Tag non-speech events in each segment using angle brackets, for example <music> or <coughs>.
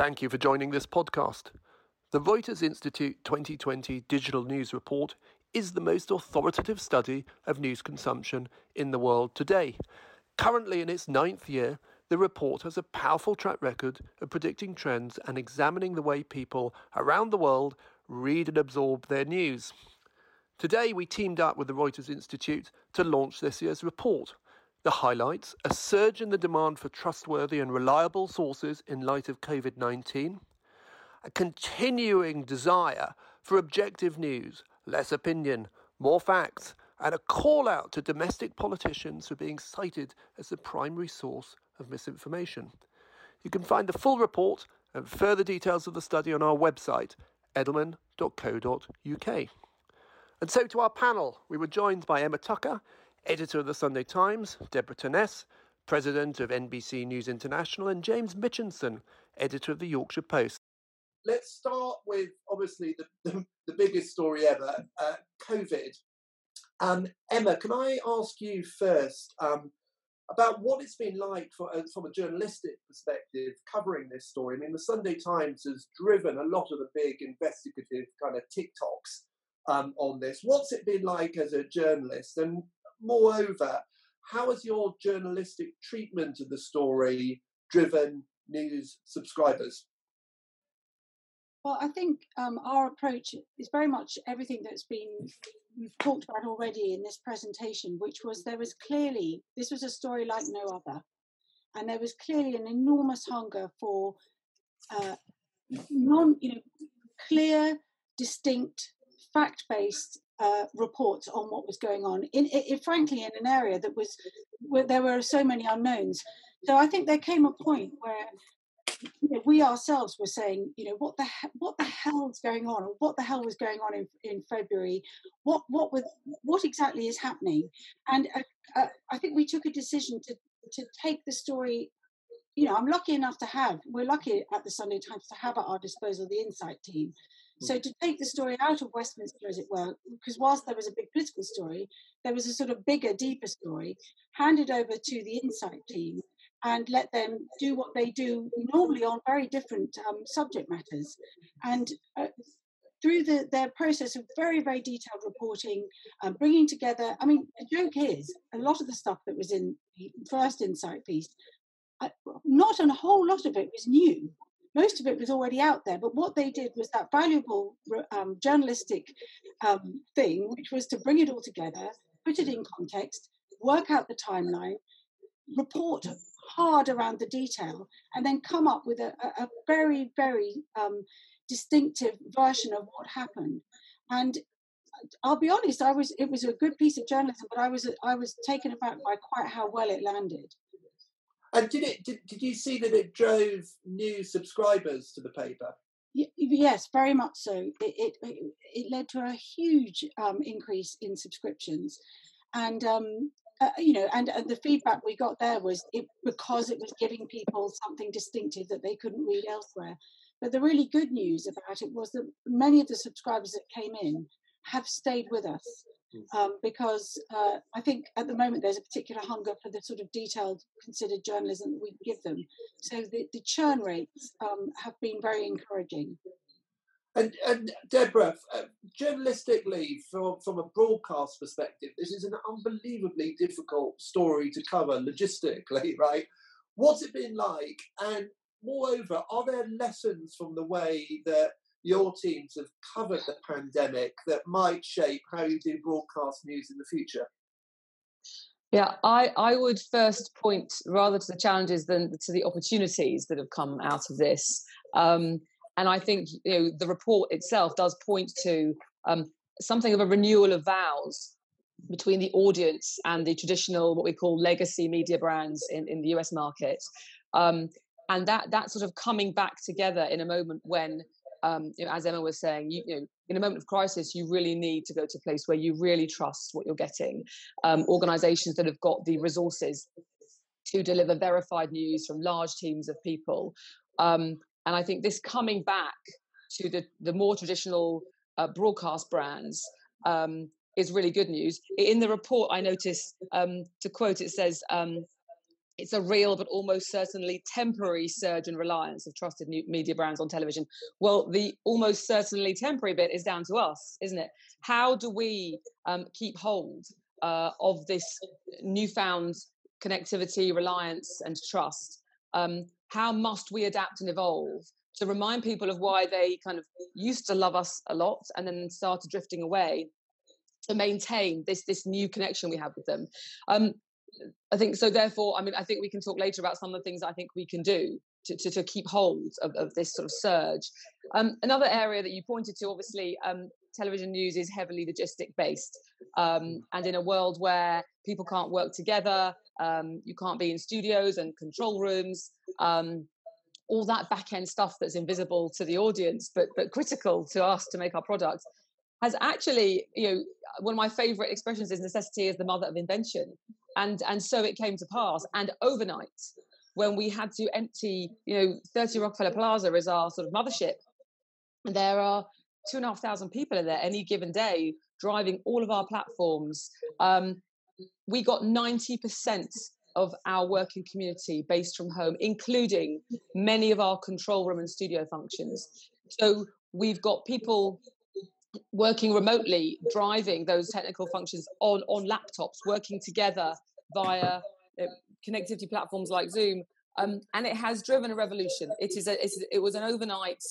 Thank you for joining this podcast. The Reuters Institute 2020 Digital News Report is the most authoritative study of news consumption in the world today. Currently in its ninth year, the report has a powerful track record of predicting trends and examining the way people around the world read and absorb their news. Today, we teamed up with the Reuters Institute to launch this year's report. The highlights a surge in the demand for trustworthy and reliable sources in light of COVID 19, a continuing desire for objective news, less opinion, more facts, and a call out to domestic politicians for being cited as the primary source of misinformation. You can find the full report and further details of the study on our website, edelman.co.uk. And so to our panel, we were joined by Emma Tucker editor of the Sunday Times, Deborah Turness, president of NBC News International, and James Mitchinson, editor of the Yorkshire Post. Let's start with obviously the, the, the biggest story ever uh, COVID. Um, Emma, can I ask you first um, about what it's been like for, uh, from a journalistic perspective covering this story? I mean, the Sunday Times has driven a lot of the big investigative kind of ticktocks um, on this. What's it been like as a journalist? And moreover, how has your journalistic treatment of the story driven news subscribers? Well, I think um, our approach is very much everything that's been we've talked about already in this presentation, which was there was clearly this was a story like no other, and there was clearly an enormous hunger for uh, non, you know, clear, distinct, fact-based uh, reports on what was going on. In, in, frankly, in an area that was where there were so many unknowns. So I think there came a point where you know, we ourselves were saying, you know, what the what the hell's going on, or what the hell was going on in, in February? What what with what exactly is happening? And uh, uh, I think we took a decision to to take the story. You know, I'm lucky enough to have. We're lucky at the Sunday Times to have at our disposal the Insight team, so to take the story out of Westminster, as it were, because whilst there was a big political story, there was a sort of bigger, deeper story, handed over to the Insight team and let them do what they do normally on very different um, subject matters. And uh, through the, their process of very, very detailed reporting, um, bringing together, I mean, the joke is a lot of the stuff that was in the first Insight piece, uh, not a whole lot of it was new most of it was already out there. But what they did was that valuable um, journalistic um, thing, which was to bring it all together, put it in context, work out the timeline, report hard around the detail, and then come up with a, a very, very um, distinctive version of what happened. And I'll be honest, I was it was a good piece of journalism, but I was I was taken aback by quite how well it landed. And did it? Did, did you see that it drove new subscribers to the paper? Yes, very much so. It it, it led to a huge um, increase in subscriptions, and um, uh, you know, and, and the feedback we got there was it, because it was giving people something distinctive that they couldn't read elsewhere. But the really good news about it was that many of the subscribers that came in have stayed with us Mm. um, because uh, I think at the moment there's a particular hunger for the sort of detailed, considered journalism that we give them. So the, the churn rates um, have been very encouraging. And, and Deborah, uh, journalistically, from, from a broadcast perspective, this is an unbelievably difficult story to cover logistically, <laughs> right? What's it been like? And moreover, are there lessons from the way that your teams have covered the pandemic that might shape how you do broadcast news in the future? Yeah, I, I would first point rather to the challenges than to the opportunities that have come out of this. Um, and I think you know the report itself does point to um, something of a renewal of vows between the audience and the traditional what we call legacy media brands in, in the US market. Um, and that that sort of coming back together in a moment when um, you know, as Emma was saying, you, you, know, in a moment of crisis, you really need to go to a place where you really trust what you're getting. Um, organizations that have got the resources to deliver verified news from large teams of people. Um, and I think this coming back to the, the more traditional uh, broadcast brands um, is really good news. In the report, I noticed, um, to quote, it says, um, it's a real but almost certainly temporary surge in reliance of trusted media brands on television. Well, the almost certainly temporary bit is down to us, isn't it? How do we um, keep hold uh, of this newfound connectivity, reliance, and trust? Um, how must we adapt and evolve to remind people of why they kind of used to love us a lot and then started drifting away? to maintain this this new connection we have with them. Um, I think so. Therefore, I mean, I think we can talk later about some of the things I think we can do to, to, to keep hold of, of, this sort of surge. Um, another area that you pointed to, obviously, um, television news is heavily logistic based. Um, and in a world where people can't work together, um, you can't be in studios and control rooms, um, all that back end stuff that's invisible to the audience, but, but critical to us to make our product, has actually, you know, one of my favorite expressions is necessity is the mother of invention. And and so it came to pass. And overnight when we had to empty you know 30 rockefeller plaza is our sort of mothership and there are two and a half thousand people in there any given day driving all of our platforms. Um, we got 90% of our working community based from home including many of our control room and studio functions. So we've got people working remotely, driving those <laughs> technical functions on on laptops, working together via uh, connectivity platforms like Zoom, um, and it has driven a revolution. It is a, it was an overnight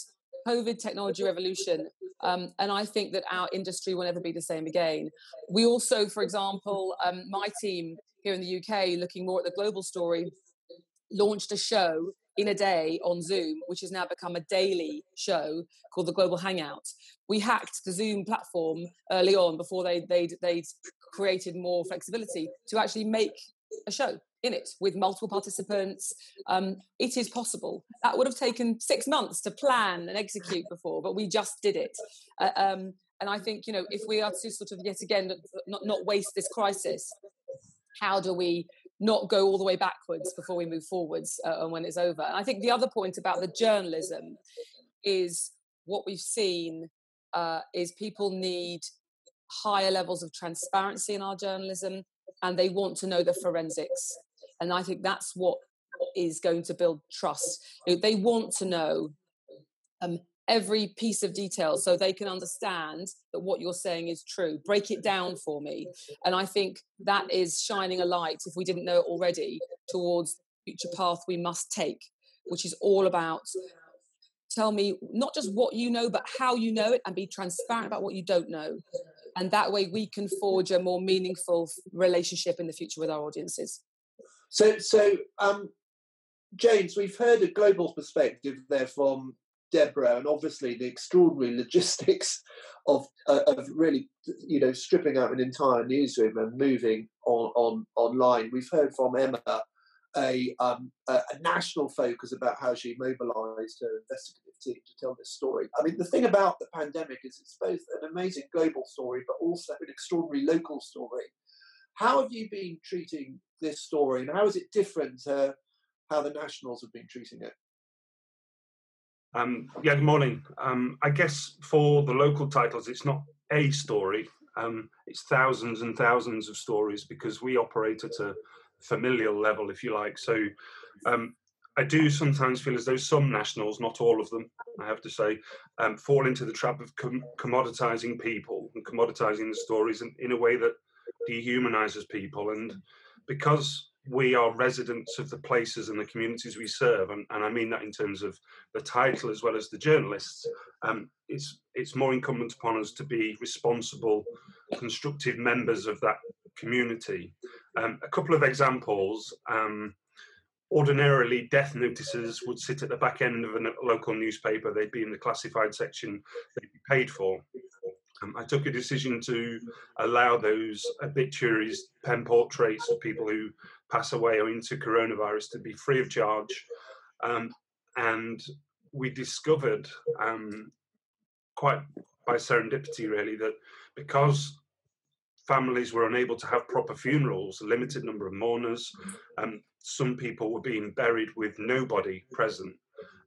COVID technology revolution, um, and I think that our industry will never be the same again. We also, for example, um, my team here in the UK, looking more at the global story, launched a show in a day on Zoom, which has now become a daily show called the Global Hangout. We hacked the Zoom platform early on before they they they created more flexibility to actually make a show in it with multiple participants. Um, it is possible. That would have taken six months to plan and execute before, but we just did it. Uh, um, and I think you know if we are to sort of yet again not not waste this crisis, how do we not go all the way backwards before we move forwards uh, and when it's over. And I think the other point about the journalism is what we've seen uh, is people need higher levels of transparency in our journalism and they want to know the forensics. And I think that's what is going to build trust. They want to know um, every piece of detail so they can understand that what you're saying is true. Break it down for me. And I think that is shining a light, if we didn't know it already, towards future path we must take, which is all about tell me not just what you know, but how you know it and be transparent about what you don't know. And that way we can forge a more meaningful relationship in the future with our audiences. So, so um, James, we've heard a global perspective there from Deborah, and obviously the extraordinary logistics <laughs> of uh, of really you know stripping out an entire newsroom and moving on on online. We've heard from Emma a, um, a, a national focus about how she mobilised her investigative team to tell this story. I mean, the thing about the pandemic is it's both an amazing global story, but also an extraordinary local story. How have you been treating this story, and how is it different to how the nationals have been treating it? Um, yeah, good morning. Um, I guess for the local titles, it's not a story. Um, it's thousands and thousands of stories because we operate at a familial level, if you like. So um, I do sometimes feel as though some nationals, not all of them, I have to say, um, fall into the trap of com- commoditizing people and commoditizing the stories in, in a way that dehumanizes people. And because we are residents of the places and the communities we serve, and, and I mean that in terms of the title as well as the journalists. Um, it's it's more incumbent upon us to be responsible, constructive members of that community. Um, a couple of examples. Um, ordinarily, death notices would sit at the back end of a local newspaper. They'd be in the classified section. They'd be paid for. Um, I took a decision to allow those obituaries, pen portraits of people who pass away or into coronavirus to be free of charge. Um, and we discovered, um, quite by serendipity, really, that because families were unable to have proper funerals, a limited number of mourners, um, some people were being buried with nobody present.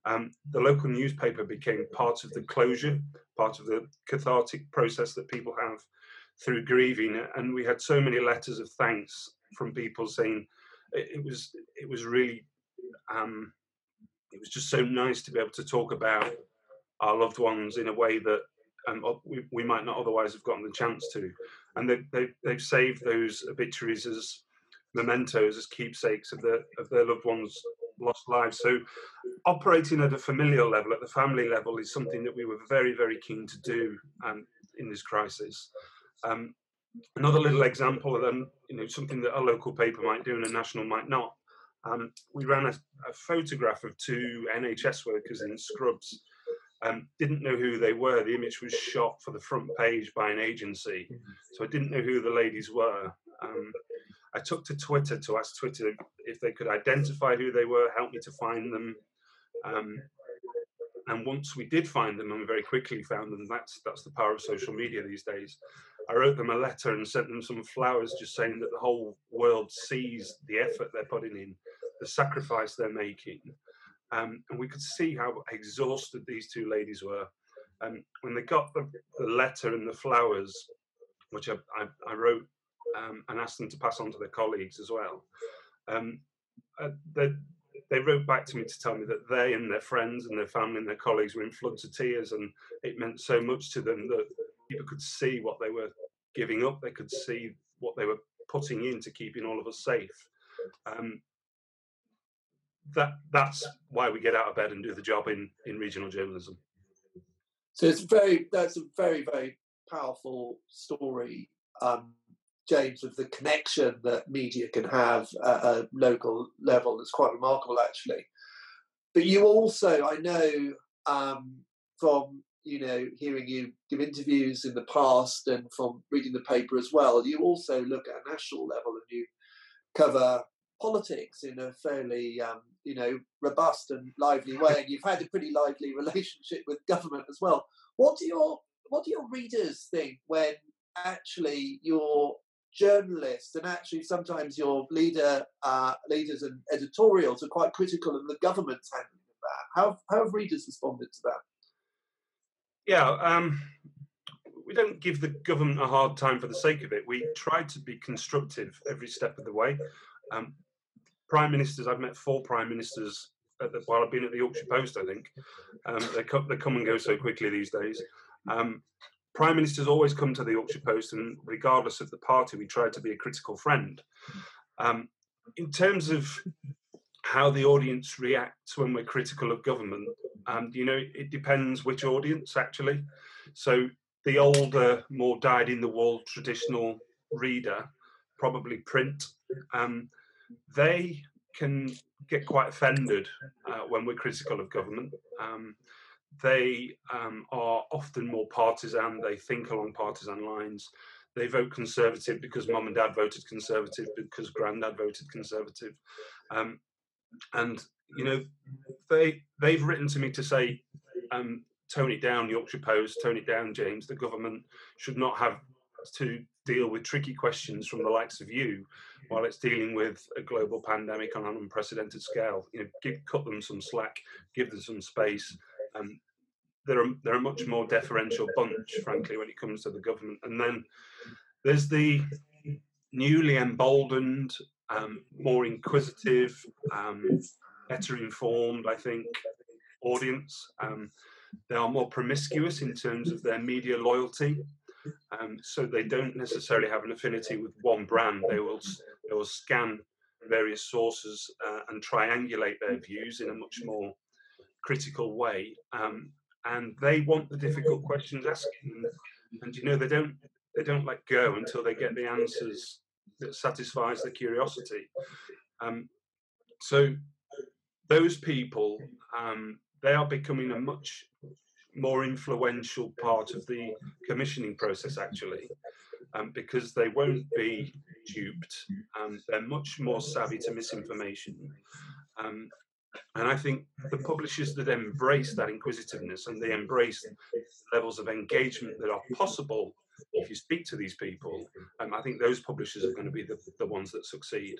Um, the local newspaper became part of the closure, part of the cathartic process that people have through grieving. And we had so many letters of thanks from people saying, it, was it was really um, it was just so nice to be able to talk about our loved ones in a way that um, we, we might not otherwise have gotten the chance to. And they, they, they've saved those obituaries as mementos, as keepsakes of their, of their loved ones' lost lives. So, operating at a familial level, at the family level, is something that we were very, very keen to do um, in this crisis. Um, another little example of them, you know, something that a local paper might do and a national might not. Um, we ran a, a, photograph of two NHS workers in scrubs. Um, didn't know who they were. The image was shot for the front page by an agency, so I didn't know who the ladies were. Um, I took to Twitter to ask Twitter if they could identify who they were, help me to find them. Um, and once we did find them, and we very quickly found them, that's that's the power of social media these days. I wrote them a letter and sent them some flowers, just saying that the whole world sees the effort they're putting in, the sacrifice they're making, um, and we could see how exhausted these two ladies were. Um, when they got the, the, letter and the flowers, which I, I, I wrote um, and asked them to pass on to their colleagues as well, um, uh, they, they wrote back to me to tell me that they and their friends and their family and their colleagues were in floods of tears, and it meant so much to them that people could see what they were giving up. They could see what they were putting into keeping all of us safe. Um, that that's why we get out of bed and do the job in in regional journalism. So it's very that's a very very powerful story, um, James, of the connection that media can have at a local level. It's quite remarkable, actually. But you also, I know, um, from you know, hearing you give interviews in the past and from reading the paper as well, you also look at a national level and you cover politics in a fairly, um, you know, robust and lively way. And you've had a pretty lively <laughs> relationship with government as well. What do your what do your readers think when actually your journalists and actually sometimes your leader uh, leaders and editorials are quite critical of the government's handling of that? How, how have readers responded to that? Yeah, um, we don't give the government a hard time for the sake of it. We try to be constructive every step of the way. Um, prime ministers, I've met four prime ministers the, while I've been at the Yorkshire Post. I think um, they, come, they come and go so quickly these days. Um, prime ministers always come to the Yorkshire Post, and regardless of the party, we try to be a critical friend. Um, in terms of how the audience reacts when we're critical of government, um, you know, it depends which audience actually. So the older, more dyed-in-the-wool traditional reader, probably print, um, they can get quite offended uh, when we're critical of government. Um, they um, are often more partisan. They think along partisan lines. They vote conservative because mum and dad voted conservative, because granddad voted conservative. Um, and you know they they've written to me to say um, tone it down yorkshire post tone it down james the government should not have to deal with tricky questions from the likes of you while it's dealing with a global pandemic on an unprecedented scale you know give, cut them some slack give them some space um, they're a, they're a much more deferential bunch frankly when it comes to the government and then there's the newly emboldened um, more inquisitive, um, better informed, I think, audience. Um, they are more promiscuous in terms of their media loyalty. Um, so they don't necessarily have an affinity with one brand. They will they will scan various sources uh, and triangulate their views in a much more critical way. Um, and they want the difficult questions asking, and you know they don't they don't let go until they get the answers that satisfies their curiosity. Um, so those people, um, they are becoming a much more influential part of the commissioning process, actually, um, because they won't be duped. Um, they're much more savvy to misinformation. And I think the publishers that embrace that inquisitiveness and they embrace levels of engagement that are possible if you speak to these people, um, I think those publishers are going to be the, the ones that succeed.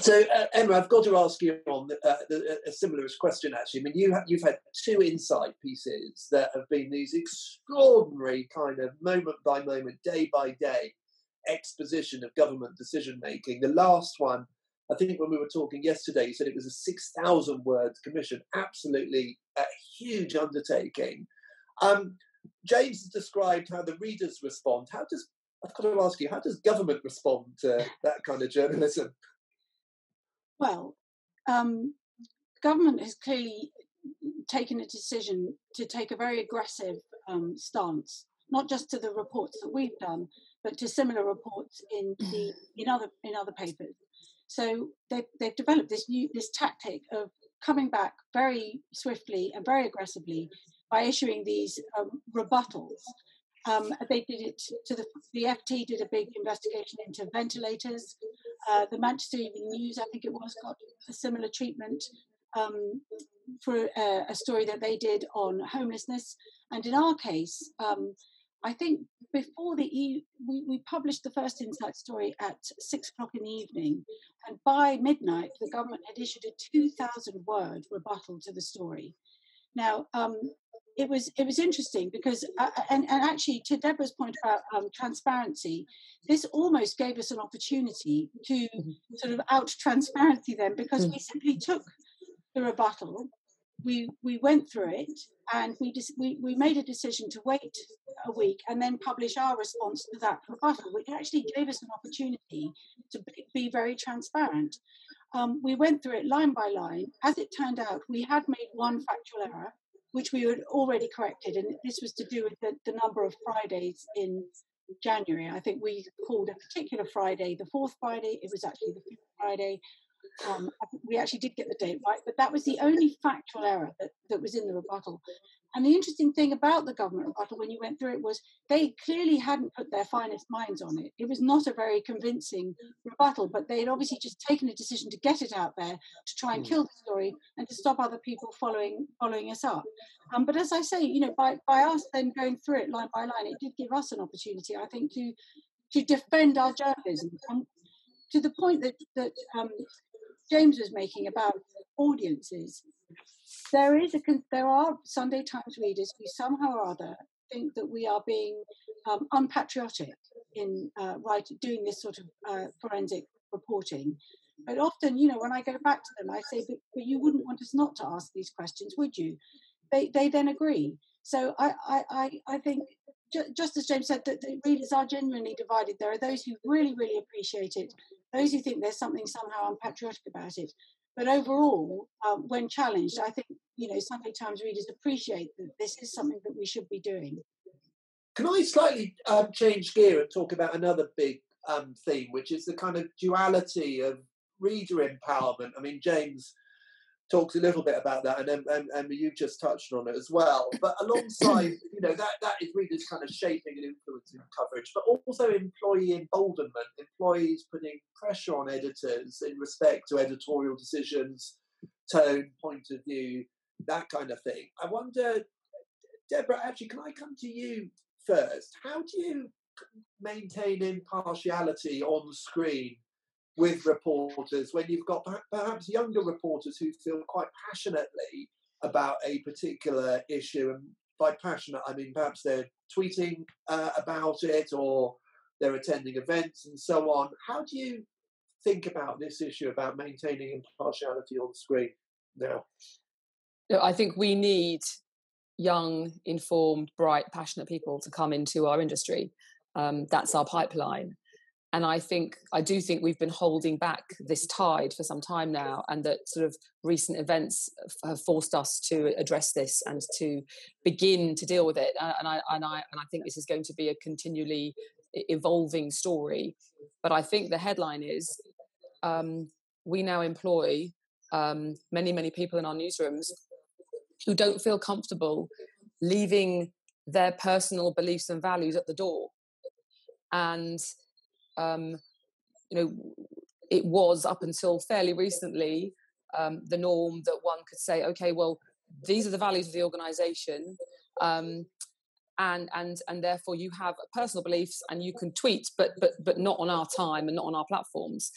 So, uh, Emma, I've got to ask you on the, uh, the, a similar question. Actually, I mean, you have, you've had two insight pieces that have been these extraordinary kind of moment by moment, day by day exposition of government decision making. The last one, I think when we were talking yesterday, you said it was a 6,000 word commission, absolutely a huge undertaking. Um, James has described how the readers respond. How does I've got to ask you, how does government respond to that kind of journalism? Well, um, government has clearly taken a decision to take a very aggressive um, stance, not just to the reports that we've done, but to similar reports in the in other in other papers. So they've, they've developed this new this tactic of coming back very swiftly and very aggressively by issuing these um, rebuttals. Um, they did it to the the FT did a big investigation into ventilators. Uh, the Manchester Evening News, I think it was, got a similar treatment um, for a, a, story that they did on homelessness. And in our case, um, I think before the e- we, we published the first Insight story at six o'clock in the evening, and by midnight, the government had issued a 2,000 word rebuttal to the story. Now, um, it was it was interesting because uh, uh, and, and actually to Deborah's point about um, transparency, this almost gave us an opportunity to mm-hmm. sort of out transparency them because we simply took the rebuttal, we we went through it, and we just we, we made a decision to wait a week and then publish our response to that rebuttal, which actually gave us an opportunity to be, be very transparent. Um, we went through it line by line. As it turned out, we had made one factual error, which we had already corrected, and this was to do with the, the number of Fridays in January. I think we called a particular Friday the fourth Friday. It was actually the fifth Friday. Um, we actually did get the date right, but that was the only factual error that, that was in the rebuttal. And the interesting thing about the government rebuttal when you went through it was they clearly hadn't put their finest minds on it. It was not a very convincing rebuttal, but they had obviously just taken a decision to get it out there to try and hmm. kill the story and to stop other people following following us up. Um, but as I say, you know, by, by us then going through it line by line, it did give us an opportunity, I think, to to defend our journalism. And to the point that that um, James was making about audiences, there is a there are Sunday Times readers who somehow or other think that we are being um, unpatriotic in uh, right doing this sort of uh, forensic reporting. But often, you know, when I go back to them, I say, but, but you wouldn't want us not to ask these questions, would you? They, they then agree. So I, I, I think, just as James said, that the readers are genuinely divided. There are those who really, really appreciate it, those who think there's something somehow unpatriotic about it. But overall, um, when challenged, I think you know Sunday Times readers appreciate that this is something that we should be doing. Can I slightly um, change gear and talk about another big um, theme, which is the kind of duality of reader empowerment? I mean, James talks a little bit about that, and, and, and you just touched on it as well. But alongside, <coughs> you know, that, that is readers kind of shaping and influencing coverage, but also employee emboldenment, employees putting pressure on editors in respect to editorial decisions, tone, point of view, that kind of thing. I wonder, Deborah, actually, can I come to you first? How do you maintain impartiality on screen with reporters when you've got perhaps younger reporters who feel quite passionately about a particular issue and by passionate i mean perhaps they're tweeting uh, about it or they're attending events and so on. How do you think about this issue about maintaining impartiality on screen now? I think we need young informed bright passionate people to come into our industry. Um, that's our pipeline and I think I do think we've been holding back this tide for some time now, and that sort of recent events have forced us to address this and to begin to deal with it. And I and I and I think this is going to be a continually evolving story. But I think the headline is um, we now employ um, many many people in our newsrooms who don't feel comfortable leaving their personal beliefs and values at the door and um, you know, it was up until fairly recently um, the norm that one could say, okay, well, these are the values of the organization. Um, and and and therefore you have personal beliefs and you can tweet but but but not on our time and not on our platforms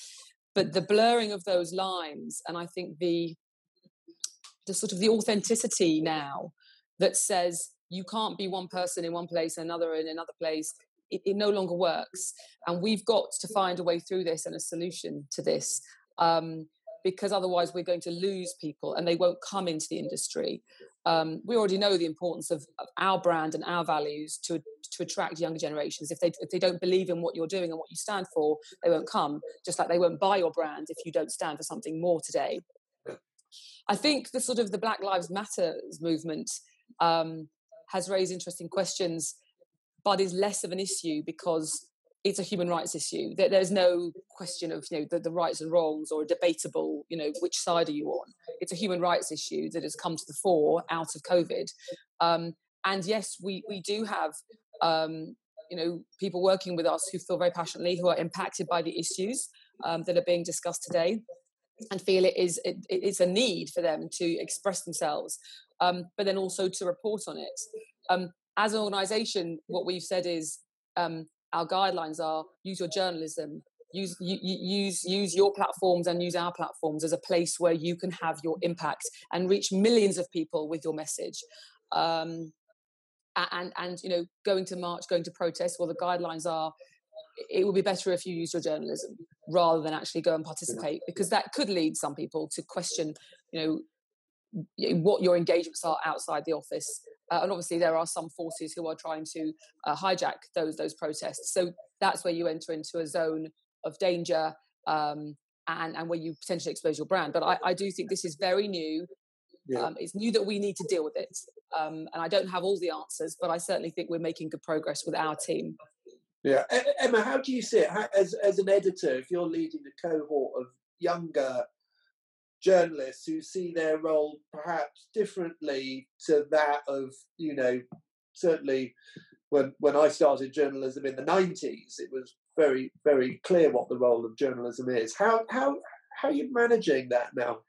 but the blurring of those lines and i think the the sort of the authenticity now that says you can't be one person in one place and another in another place it, it, no longer works. And we've got to find a way through this and a solution to this. Um, because otherwise we're going to lose people and they won't come into the industry. Um, we already know the importance of, of, our brand and our values to to attract younger generations. If they if they don't believe in what you're doing and what you stand for, they won't come. Just like they won't buy your brand if you don't stand for something more today. I think the sort of the Black Lives Matter movement um, has raised interesting questions, but is less of an issue because it's a human rights issue. There's no question of you know the, the, rights and wrongs or a debatable you know which side are you on. It's a human rights issue that has come to the fore out of COVID. Um, and yes, we we do have um, you know people working with us who feel very passionately who are impacted by the issues um, that are being discussed today and feel it is it, it's a need for them to express themselves um, but then also to report on it um, as an organization what we've said is um, our guidelines are use your journalism use use use your platforms and use our platforms as a place where you can have your impact and reach millions of people with your message. Um, and and you know going to march going to protest well the guidelines are it would be better if you use your journalism rather than actually go and participate because that could lead some people to question you know what your engagements are outside the office uh, and obviously there are some forces who are trying to uh, hijack those those protests. So that's where you enter into a zone of danger um, and and where you potentially expose your brand. But I, I do think this is very new. Yeah. um, it's new that we need to deal with it. Um, and i don't have all the answers but i certainly think we're making good progress with our team. Yeah, Emma, how do you see it? How, as as an editor? If you're leading a cohort of younger journalists who see their role perhaps differently to that of you know certainly when when I started journalism in the 90s it was very very clear what the role of journalism is. How how how are you managing that now?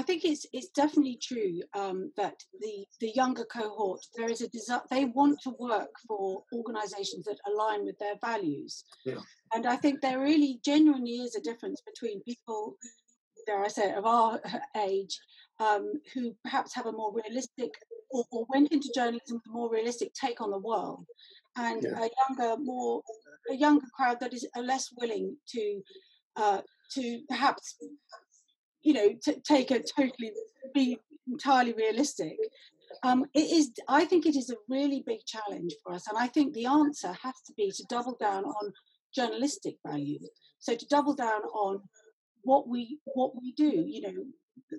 I think it's it's definitely true um, that the the younger cohort there is a desire they want to work for organisations that align with their values, yeah. and I think there really genuinely is a difference between people, dare I say, of our age, um, who perhaps have a more realistic or, or, went into journalism with a more realistic take on the world, and yeah. a younger more a younger crowd that is less willing to uh, to perhaps you know, to take a totally be entirely realistic. Um, it is. I think it is a really big challenge for us, and I think the answer has to be to double down on journalistic values. So to double down on what we what we do. You know,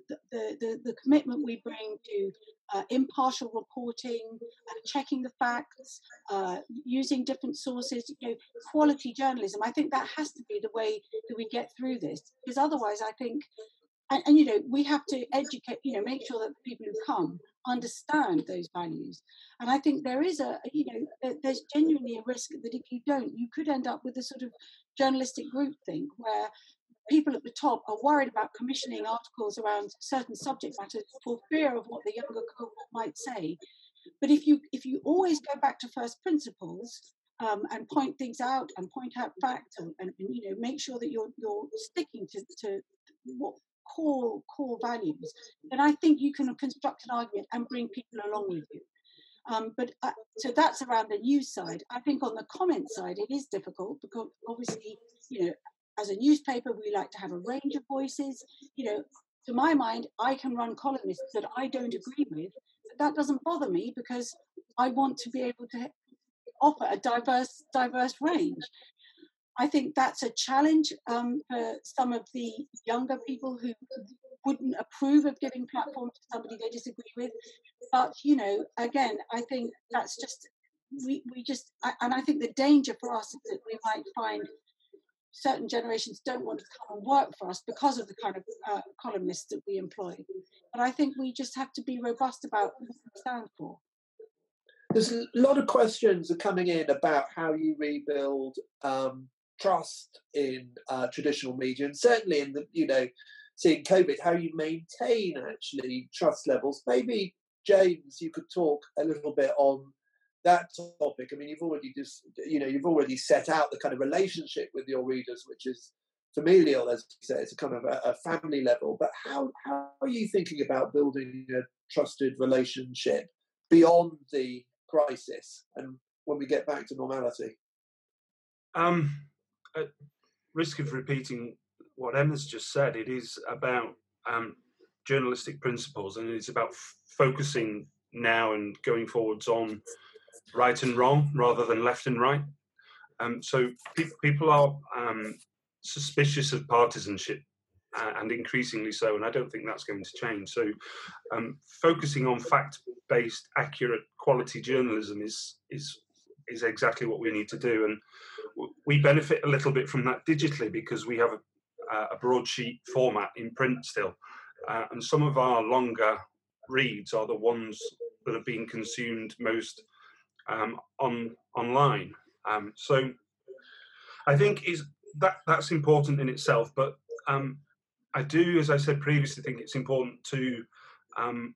the the, the, commitment we bring to uh, impartial reporting, uh, checking the facts, uh, using different sources, you know, quality journalism. I think that has to be the way that we get through this, because otherwise, I think and, and, you know we have to educate you know make sure that the people who come understand those values and i think there is a you know there's genuinely a risk that if you don't you could end up with a sort of journalistic groupthink where people at the top are worried about commissioning articles around certain subject matters for fear of what the younger cohort might say but if you if you always go back to first principles um, and point things out and point out facts and, and, and, you know make sure that you're you're sticking to, to what core core values, then I think you can construct an argument and bring people along with you. Um, but uh, so that's around the news side. I think on the comment side, it is difficult because obviously, you know, as a newspaper, we like to have a range of voices. You know, to my mind, I can run columnists that I don't agree with, but that doesn't bother me because I want to be able to offer a diverse diverse range. I think that's a challenge um, for some of the younger people who wouldn't approve of giving platform to somebody they disagree with. But you know, again, I think that's just we we just and I think the danger for us is that we might find certain generations don't want to come and work for us because of the kind of uh, columnists that we employ. But I think we just have to be robust about what we stand for. There's a lot of questions are coming in about how you rebuild um, trust in uh, traditional media, and certainly in the you know seeing COVID, how you maintain actually trust levels. Maybe James, you could talk a little bit on that topic. I mean, you've already just you know you've already set out the kind of relationship with your readers, which is familial, as you say, it's a kind of a, a family level. But how how are you thinking about building a trusted relationship beyond the crisis and when we get back to normality? Um, at risk of repeating what Emma's just said, it is about um, journalistic principles and it's about f- focusing now and going forwards on right and wrong rather than left and right. Um, so pe- people are um, suspicious of partisanship uh, and increasingly so, and I don't think that's going to change. So, um, focusing on fact-based, accurate, quality journalism is is is exactly what we need to do, and we benefit a little bit from that digitally because we have a, a broadsheet format in print still, uh, and some of our longer reads are the ones that are being consumed most um, on online. Um, so, I think is that that's important in itself, but um, I do, as I said previously, think it's important to um,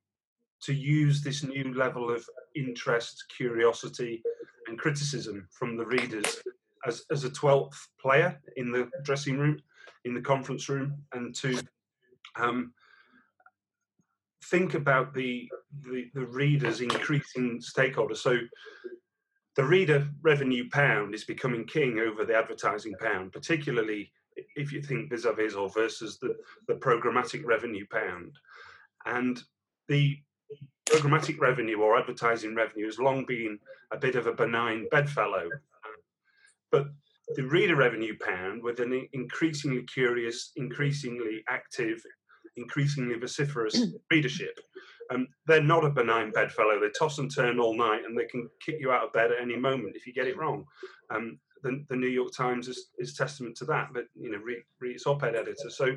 to use this new level of interest, curiosity, and criticism from the readers as, as a twelfth player in the dressing room, in the conference room, and to um, think about the, the the readers' increasing stakeholder. So the reader revenue pound is becoming king over the advertising pound, particularly if you think vis-a-vis or versus the, the programmatic revenue pound. And the programmatic revenue or advertising revenue has long been a bit of a benign bedfellow. But the reader revenue pound, with an increasingly curious, increasingly active, increasingly vociferous <clears throat> readership, um, they're not a benign bedfellow. They toss and turn all night, and they can kick you out of bed at any moment if you get it wrong. Um, the, the New York Times is, is testament to that. But you know, read, read its op-ed editor. So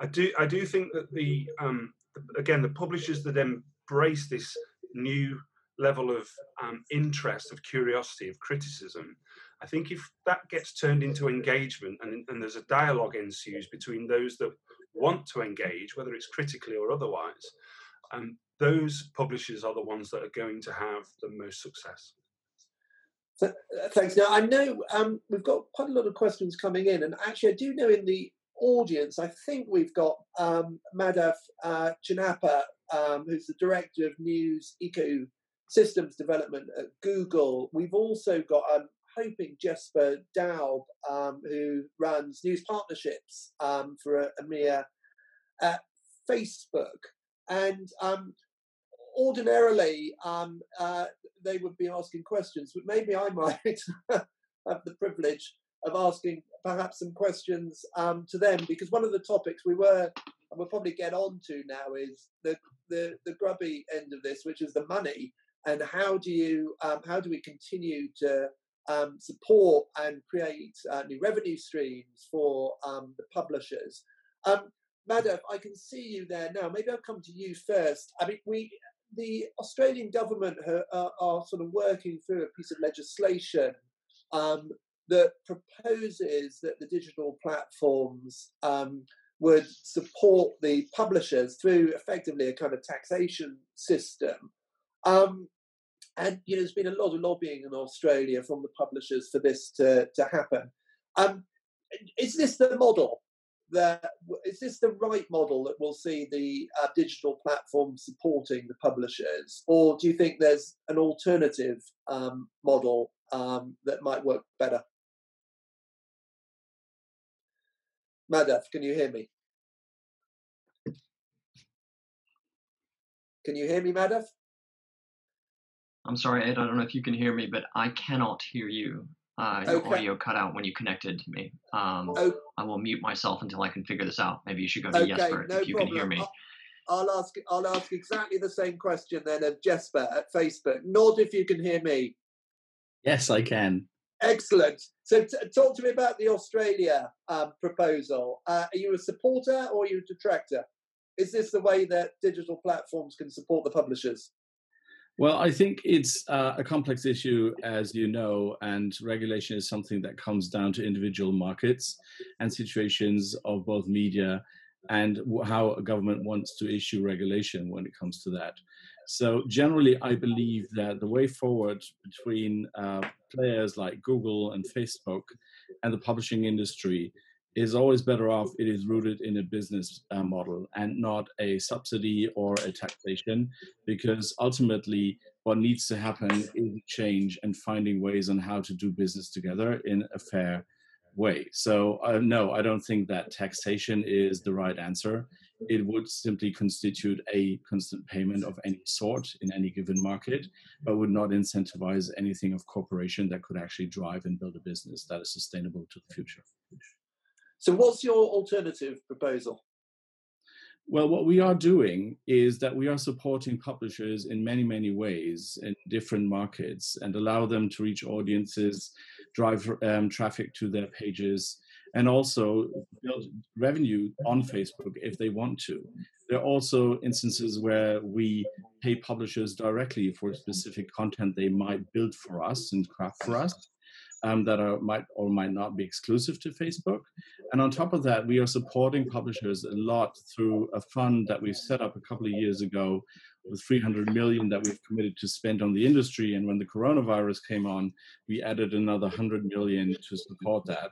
I do I do think that the um, again the publishers that embrace this new level of um, interest, of curiosity, of criticism. I think if that gets turned into engagement and, and there's a dialogue ensues between those that want to engage, whether it's critically or otherwise, um, those publishers are the ones that are going to have the most success. Uh, thanks. Now, I know um, we've got quite a lot of questions coming in, and actually, I do know in the audience, I think we've got um, Madhav uh, Chinnappa, um, who's the Director of News Ecosystems Development at Google. We've also got, I'm hoping, Jesper Doub, um, who runs news partnerships um, for EMEA at Facebook. And um, ordinarily, um, uh, they would be asking questions, but maybe I <laughs> might have the privilege of asking perhaps some questions um, to them because one of the topics we were and we'll probably get on to now is the, the the grubby end of this, which is the money and how do you um, how do we continue to um, support and create uh, new revenue streams for um, the publishers. Um, I can see you there now. Maybe I'll come to you first. I mean, we the Australian government are, are, are, sort of working through a piece of legislation um, that proposes that the digital platforms um, would support the publishers through effectively a kind of taxation system. Um, and you know, there's been a lot of lobbying in Australia from the publishers for this to, to happen. Um, is this the model that is this the right model that we'll see the uh, digital platform supporting the publishers, or do you think there's an alternative um, model um, that might work better? Madhav, can you hear me? Can you hear me, Madhav? I'm sorry, Ed. I don't know if you can hear me, but I cannot hear you. Uh, your okay. audio cut out when you connected to me. Um, oh. I will mute myself until I can figure this out. Maybe you should go to okay, Jesper no if you problem. can hear me. I'll, I'll, ask. I'll ask exactly the same question then of Jesper at Facebook. Nod if you can hear me. Yes, I can. Excellent. So, t- talk to me about the Australia um, proposal. Uh, are you a supporter or are you a detractor? Is this the way that digital platforms can support the publishers? Well, I think it's uh, a complex issue, as you know, and regulation is something that comes down to individual markets and situations of both media and how a government wants to issue regulation when it comes to that. So, generally, I believe that the way forward between uh, players like Google and Facebook and the publishing industry is always better off it is rooted in a business uh, model and not a subsidy or a taxation because ultimately what needs to happen is change and finding ways on how to do business together in a fair way so uh, no i don't think that taxation is the right answer it would simply constitute a constant payment of any sort in any given market, but would not incentivize anything of corporation that could actually drive and build a business that is sustainable to the future. So, what's your alternative proposal? Well, what we are doing is that we are supporting publishers in many, many ways in different markets and allow them to reach audiences, drive um, traffic to their pages, and also build revenue on Facebook if they want to. There are also instances where we pay publishers directly for specific content they might build for us and craft for us. Um, that are might or might not be exclusive to Facebook. And on top of that, we are supporting publishers a lot through a fund that we set up a couple of years ago with 300 million that we've committed to spend on the industry. And when the coronavirus came on, we added another 100 million to support that.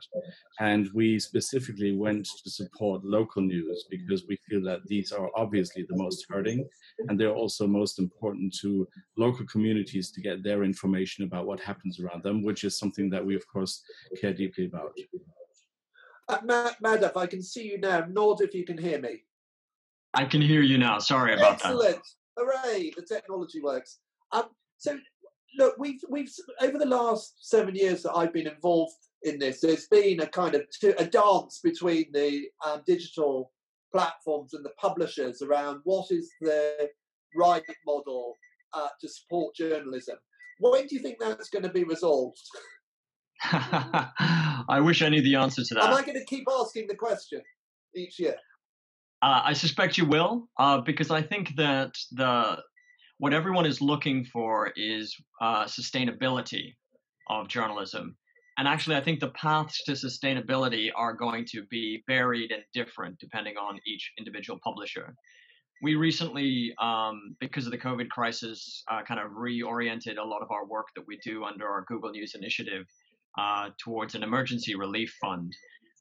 And we specifically went to support local news because we feel that these are obviously the most hurting. And they're also most important to local communities to get their information about what happens around them, which is something that we, of course, care deeply about. Uh, Madhav, I can see you now. Nod if you can hear me. I can hear you now. Sorry about Excellent. that. Excellent. Hooray! The technology works. Um, so, look, we've we've over the last seven years that I've been involved in this, there's been a kind of a dance between the um, digital platforms and the publishers around what is the right model uh, to support journalism. When do you think that's going to be resolved? <laughs> I wish I knew the answer to that. Am I going to keep asking the question each year? Uh, I suspect you will, uh, because I think that the what everyone is looking for is uh, sustainability of journalism. And actually, I think the paths to sustainability are going to be varied and different depending on each individual publisher. We recently, um, because of the COVID crisis, uh, kind of reoriented a lot of our work that we do under our Google News initiative uh, towards an emergency relief fund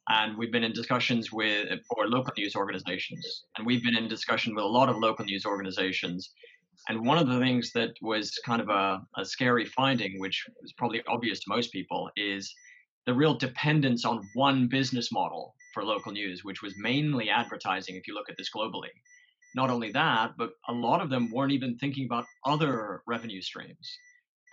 and we've been in discussions with for local news organizations. And we've been in discussion with a lot of local news organizations. And one of the things that was kind of a, a scary finding which was probably obvious to most people is the real dependence on one business model for local news which was mainly advertising if you look at this globally. Not only that but a lot of them weren't even thinking about other revenue streams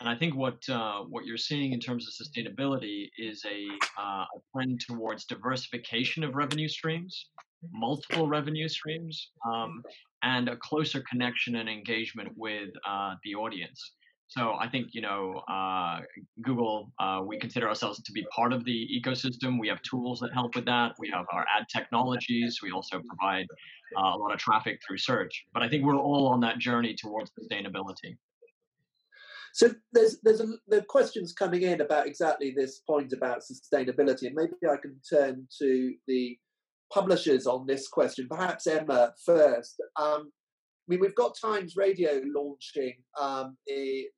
and I think what uh, what you're seeing in terms of sustainability is a, uh, a trend towards diversification of revenue streams, multiple revenue streams, um, and a closer connection and engagement with uh, the audience. So I think you know uh, Google. Uh, we consider ourselves to be part of the ecosystem. We have tools that help with that. We have our ad technologies. We also provide uh, a lot of traffic through search. But I think we're all on that journey towards sustainability. So there's there's a, the questions coming in about exactly this point about sustainability, and maybe I can turn to the publishers on this question. Perhaps Emma first. Um, I mean, we've got Times Radio launching um,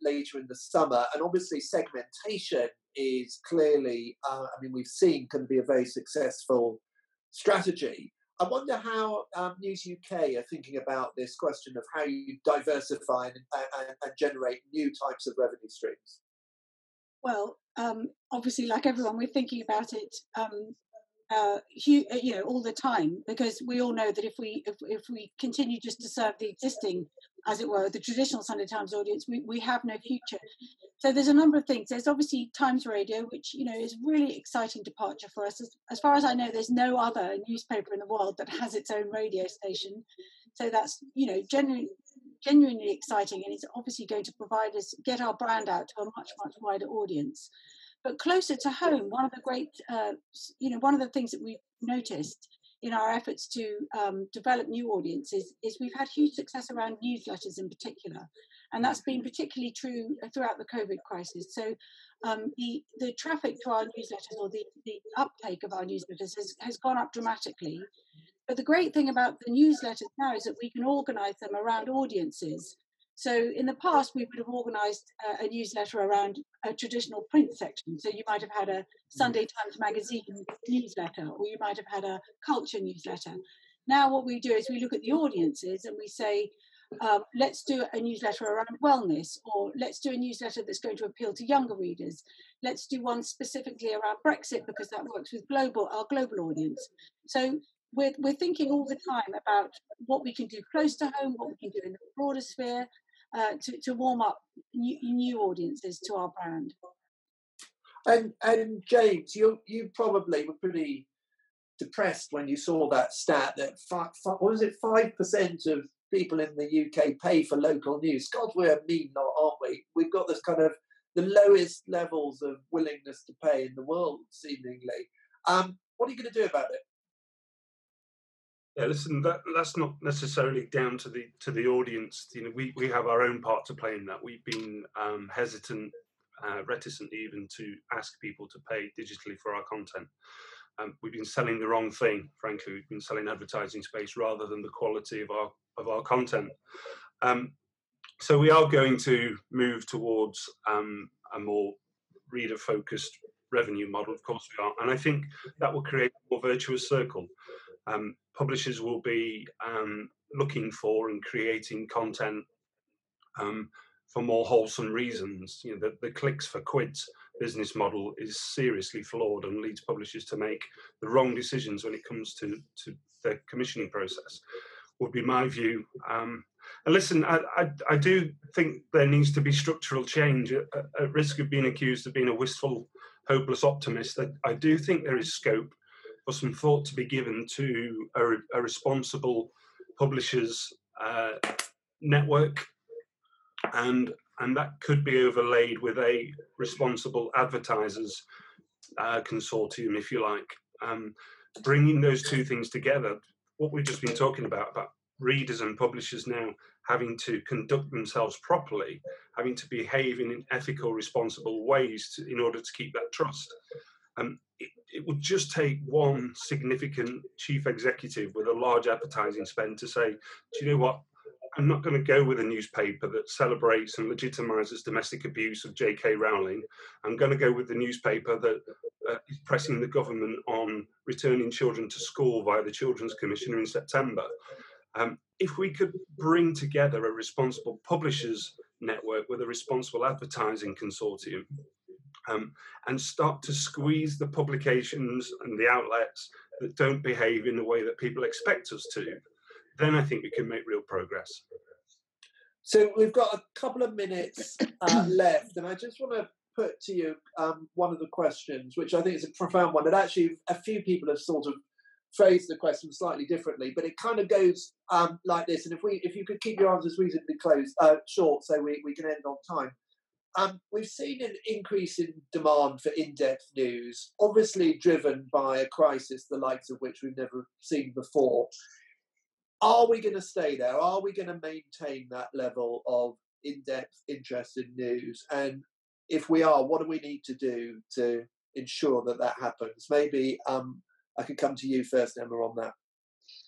later in the summer, and obviously segmentation is clearly, uh, I mean, we've seen can be a very successful strategy. I wonder how um, News UK are thinking about this question of how you diversify and, and, and generate new types of revenue streams. Well, um, obviously, like everyone, we're thinking about it um, uh, you know all the time because we all know that if we if, if we continue just to serve the existing as it were the traditional sunday times audience we, we have no future. So there's a number of things. There's obviously times radio which you know is really exciting departure for us. As, as far as i know there's no other newspaper in the world that has its own radio station. So that's you know genuinely genuinely exciting and it's obviously going to provide us get our brand out to a much much wider audience but closer to home, one of the great, uh, you know, one of the things that we've noticed in our efforts to um, develop new audiences is we've had huge success around newsletters in particular, and that's been particularly true throughout the COVID crisis. So um, the the traffic to our newsletters or the, the uptake of our newsletters has, has gone up dramatically. But the great thing about the newsletters now is that we can organise them around audiences So in the past, we would have organised a, a newsletter around a traditional print section. So you might have had a mm. Sunday Times Magazine newsletter, or you might have had a culture newsletter. Now, what we do is we look at the audiences and we say, um, let's do a newsletter around wellness, or let's do a newsletter that's going to appeal to younger readers. Let's do one specifically around Brexit because that works with global our global audience. So we're, we're thinking all the time about what we can do close to home, what we can do in the broader sphere uh, to, to warm up new, new audiences to our brand. And and James, you you probably were pretty depressed when you saw that stat that five, five, what was it five percent of people in the UK pay for local news. God, we're mean, lot, aren't we? We've got this kind of the lowest levels of willingness to pay in the world, seemingly. Um, what are you going to do about it? Yeah, listen, that, that's not necessarily down to the to the audience. You know, we, we have our own part to play in that. We've been um, hesitant, uh, reticent even to ask people to pay digitally for our content. Um, we've been selling the wrong thing, frankly. We've been selling advertising space rather than the quality of our of our content. Um, so we are going to move towards um, a more reader focused revenue model. Of course, we are, and I think that will create a more virtuous circle. Um, publishers will be um, looking for and creating content um, for more wholesome reasons. You know, the, the clicks for quids business model is seriously flawed and leads publishers to make the wrong decisions when it comes to, to the commissioning process, would be my view. Um, and listen, I, I, I, do think there needs to be structural change at, at, risk of being accused of being a wistful, hopeless optimist. I, I do think there is scope for some thought to be given to a, a responsible publishers uh, network and and that could be overlaid with a responsible advertisers uh, consortium, if you like. Um, bringing those two things together, what we've just been talking about, about readers and publishers now having to conduct themselves properly, having to behave in ethical, responsible ways to, in order to keep that trust. Um, it, it, would just take one significant chief executive with a large advertising spend to say, do you know what? I'm not going to go with a newspaper that celebrates and legitimizes domestic abuse of J.K. Rowling. I'm going to go with the newspaper that uh, is pressing the government on returning children to school via the Children's Commissioner in September. Um, if we could bring together a responsible publishers network with a responsible advertising consortium um, and start to squeeze the publications and the outlets that don't behave in the way that people expect us to, then I think we can make real progress. So we've got a couple of minutes uh, <coughs> left, and I just want to put to you um, one of the questions, which I think is a profound one. And actually, a few people have sort of phrased the question slightly differently, but it kind of goes um, like this. And if we, if you could keep your answers reasonably close, uh, short, so we, we can end on time. Um, we've seen an increase in demand for in-depth news, obviously driven by a crisis the likes of which we've never seen before are we going to stay there? Are we going to maintain that level of in-depth interest in news? And if we are, what do we need to do to ensure that that happens? Maybe um, I could come to you first, Emma, on that.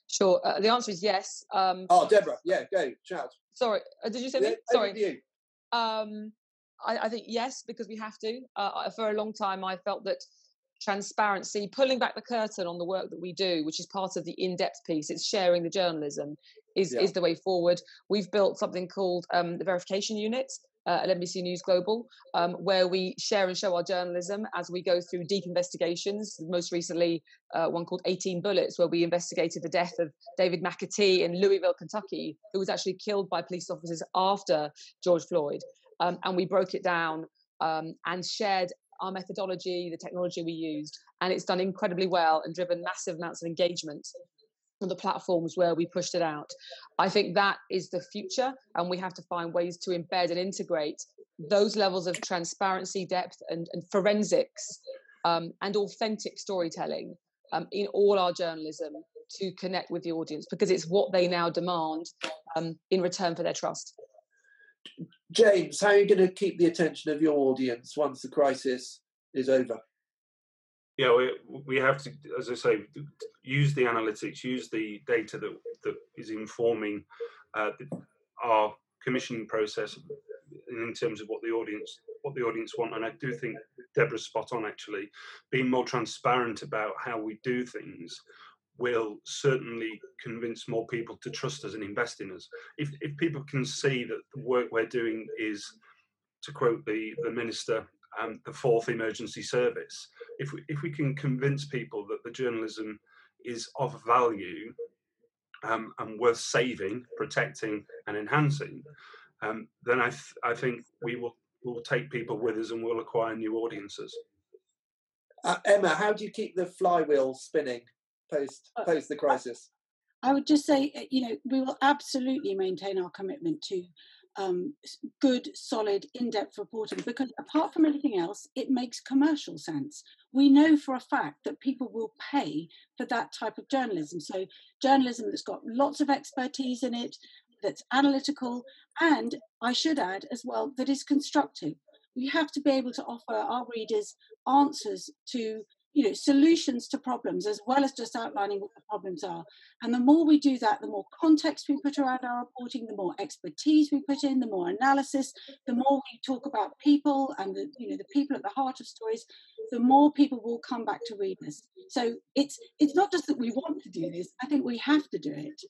Sure. Uh, the answer is yes. Um, oh, Deborah, yeah, go, shout. Sorry, uh, did you say yeah, me? Sorry. I, I, think yes, because we have to. Uh, for a long time, I felt that transparency, pulling back the curtain on the work that we do, which is part of the in-depth piece. It's sharing the journalism is yeah. is the way forward. We've built something called um, the verification unit. Uh, at NBC News Global, um, where we share and show our journalism as we go through deep investigations. Most recently, uh, one called 18 Bullets, where we investigated the death of David McAtee in Louisville, Kentucky, who was actually killed by police officers after George Floyd. Um, and we broke it down um, and shared our methodology, the technology we used, and it's done incredibly well and driven massive amounts of engagement on the platforms where we pushed it out. I think that is the future, and we have to find ways to embed and integrate those levels of transparency, depth, and, and forensics um, and authentic storytelling um, in all our journalism to connect with the audience because it's what they now demand um, in return for their trust. James, how are you going to keep the attention of your audience once the crisis is over? Yeah, we, we have to, as I say, use the analytics, use the data that, that is informing uh, our commissioning process in terms of what the audience what the audience want. And I do think Deborah's spot on actually. Being more transparent about how we do things will certainly convince more people to trust us and invest in us. If if people can see that the work we're doing is, to quote the the minister, um, the fourth emergency service. If we, if we can convince people that the journalism is of value um, and worth saving, protecting, and enhancing, um, then I, th- I think we will will take people with us and we'll acquire new audiences. Uh, Emma, how do you keep the flywheel spinning post post the crisis? I would just say, uh, you know, we will absolutely maintain our commitment to um, good, solid, in depth reporting because apart from anything else, it makes commercial sense. We know for a fact that people will pay for that type of journalism. So, journalism that's got lots of expertise in it, that's analytical, and I should add as well, that is constructive. We have to be able to offer our readers answers to you know solutions to problems as well as just outlining what the problems are. And the more we do that the more context we put around our reporting the more expertise we put in the more analysis the more we talk about people and the you know the people at the heart of stories the more people will come back to read us so it's it's not just that we want to do this i think we have to do it.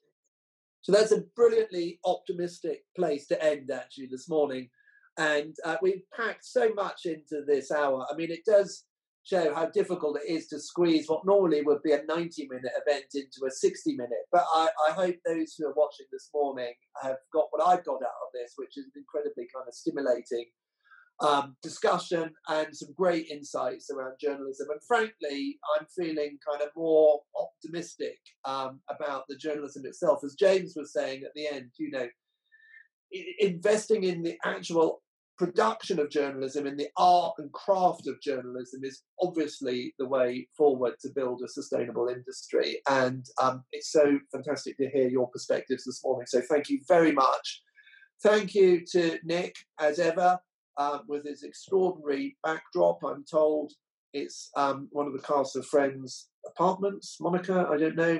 So that's a brilliantly optimistic place to end actually this morning. And uh, we've packed so much into this hour. I mean it does show how difficult it is to squeeze what normally would be a 90 minute event into a 60 minute. But I, I, hope those who are watching this morning have got what I've got out of this, which is an incredibly kind of stimulating um, discussion and some great insights around journalism. And frankly, I'm feeling kind of more optimistic um, about the journalism itself. As James was saying at the end, you know, investing in the actual production of journalism in the art and craft of journalism is obviously the way forward to build a sustainable industry. And um, it's so fantastic to hear your perspectives this morning. So thank you very much. Thank you to Nick, as ever, uh, with his extraordinary backdrop. I'm told it's um, one of the cast of Friends apartments, Monica, I don't know,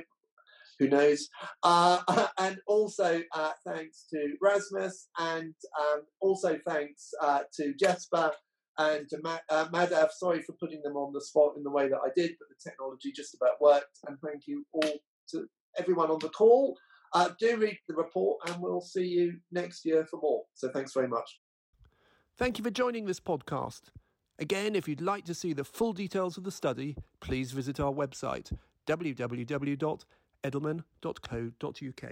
who knows? Uh, <laughs> and also uh, thanks to Rasmus, and um, also thanks uh, to Jesper and to Ma- uh, Madhav. Sorry for putting them on the spot in the way that I did, but the technology just about worked. And thank you all to everyone on the call. Uh, do read the report, and we'll see you next year for more. So thanks very much. Thank you for joining this podcast. Again, if you'd like to see the full details of the study, please visit our website www edelman.co.uk.